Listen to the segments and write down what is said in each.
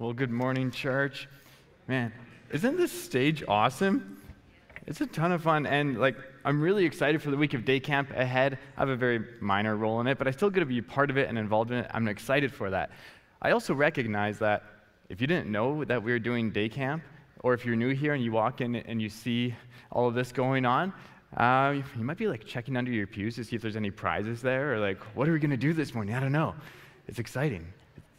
Well, good morning, church. Man, isn't this stage awesome? It's a ton of fun, and like I'm really excited for the week of day camp ahead. I have a very minor role in it, but I still get to be part of it and involved in it. I'm excited for that. I also recognize that if you didn't know that we were doing day camp, or if you're new here and you walk in and you see all of this going on, uh, you might be like checking under your pews to see if there's any prizes there, or like, what are we going to do this morning? I don't know. It's exciting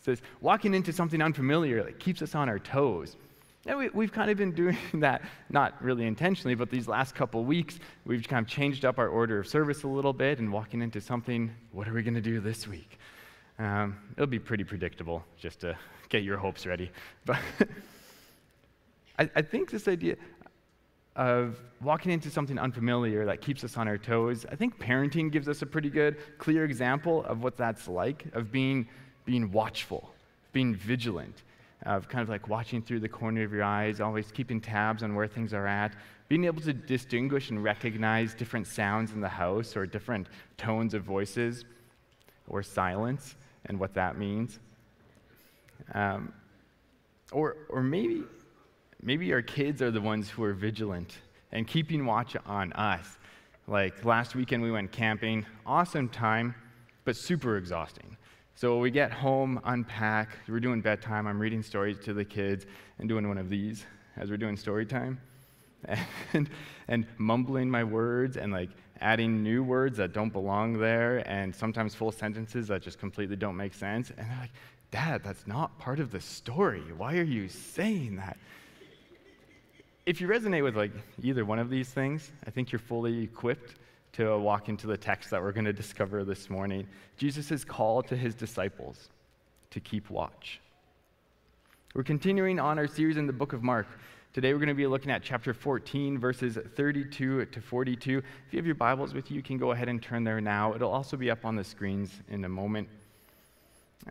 says walking into something unfamiliar like, keeps us on our toes. And we, have kind of been doing that, not really intentionally, but these last couple weeks, we've kind of changed up our order of service a little bit and walking into something, what are we going to do this week? Um, it'll be pretty predictable just to get your hopes ready. But I, I think this idea of walking into something unfamiliar that keeps us on our toes, I think parenting gives us a pretty good, clear example of what that's like, of being being watchful, being vigilant, of kind of like watching through the corner of your eyes, always keeping tabs on where things are at, being able to distinguish and recognize different sounds in the house or different tones of voices or silence and what that means. Um, or, or maybe, maybe our kids are the ones who are vigilant and keeping watch on us. Like last weekend, we went camping, awesome time, but super exhausting. So we get home, unpack, we're doing bedtime, I'm reading stories to the kids and doing one of these as we're doing story time. And, and mumbling my words and like adding new words that don't belong there and sometimes full sentences that just completely don't make sense. And they're like, Dad, that's not part of the story. Why are you saying that? If you resonate with like either one of these things, I think you're fully equipped to walk into the text that we're going to discover this morning, Jesus' call to his disciples to keep watch. We're continuing on our series in the book of Mark. Today we're going to be looking at chapter 14, verses 32 to 42. If you have your Bibles with you, you can go ahead and turn there now. It'll also be up on the screens in a moment.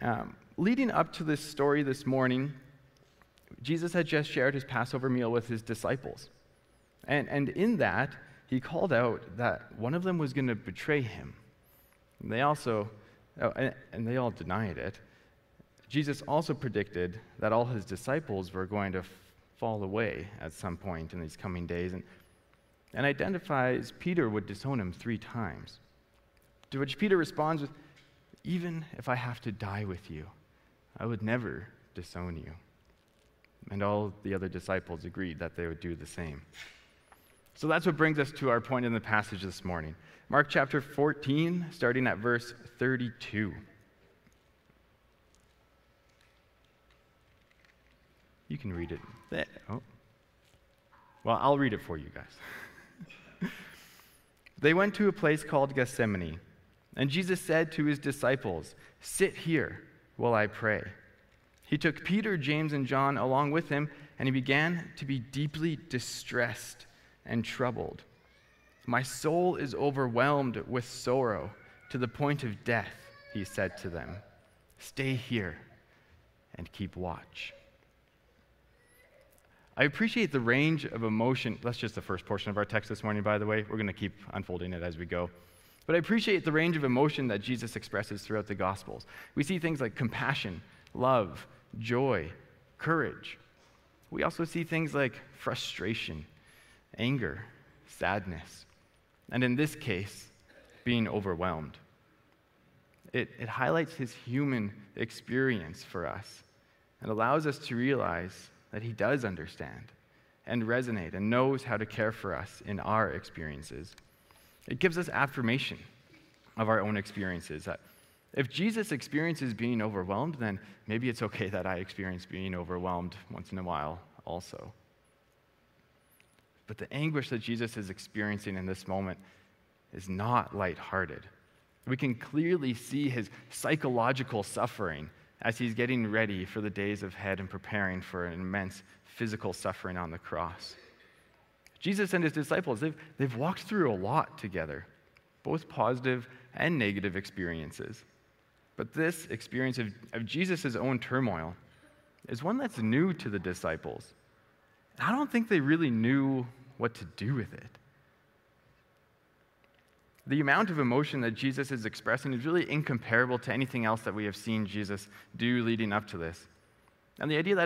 Um, leading up to this story this morning, Jesus had just shared his Passover meal with his disciples. And, and in that, he called out that one of them was going to betray him. And they also, oh, and they all denied it. Jesus also predicted that all his disciples were going to fall away at some point in these coming days and, and identifies Peter would disown him three times. To which Peter responds with, Even if I have to die with you, I would never disown you. And all the other disciples agreed that they would do the same. So that's what brings us to our point in the passage this morning. Mark chapter 14, starting at verse 32. You can read it. Eh, oh. Well, I'll read it for you guys. they went to a place called Gethsemane, and Jesus said to his disciples, Sit here while I pray. He took Peter, James, and John along with him, and he began to be deeply distressed and troubled. My soul is overwhelmed with sorrow to the point of death, he said to them. Stay here and keep watch. I appreciate the range of emotion. That's just the first portion of our text this morning, by the way. We're going to keep unfolding it as we go. But I appreciate the range of emotion that Jesus expresses throughout the Gospels. We see things like compassion, love, joy, courage. We also see things like frustration, anger, sadness, and in this case, being overwhelmed. It, it highlights his human experience for us and allows us to realize that he does understand and resonate and knows how to care for us in our experiences. It gives us affirmation of our own experiences that if Jesus experiences being overwhelmed, then maybe it's okay that I experience being overwhelmed once in a while also. But the anguish that Jesus is experiencing in this moment is not lighthearted. We can clearly see his psychological suffering as he's getting ready for the days ahead and preparing for an immense physical suffering on the cross. Jesus and his disciples, they've, they've walked through a lot together, both positive and negative experiences. But this experience of, of Jesus' own turmoil is one that's new to the disciples. I don't think they really knew what to do with it. The amount of emotion that Jesus is expressing is really incomparable to anything else that we have seen Jesus do leading up to this. And the idea that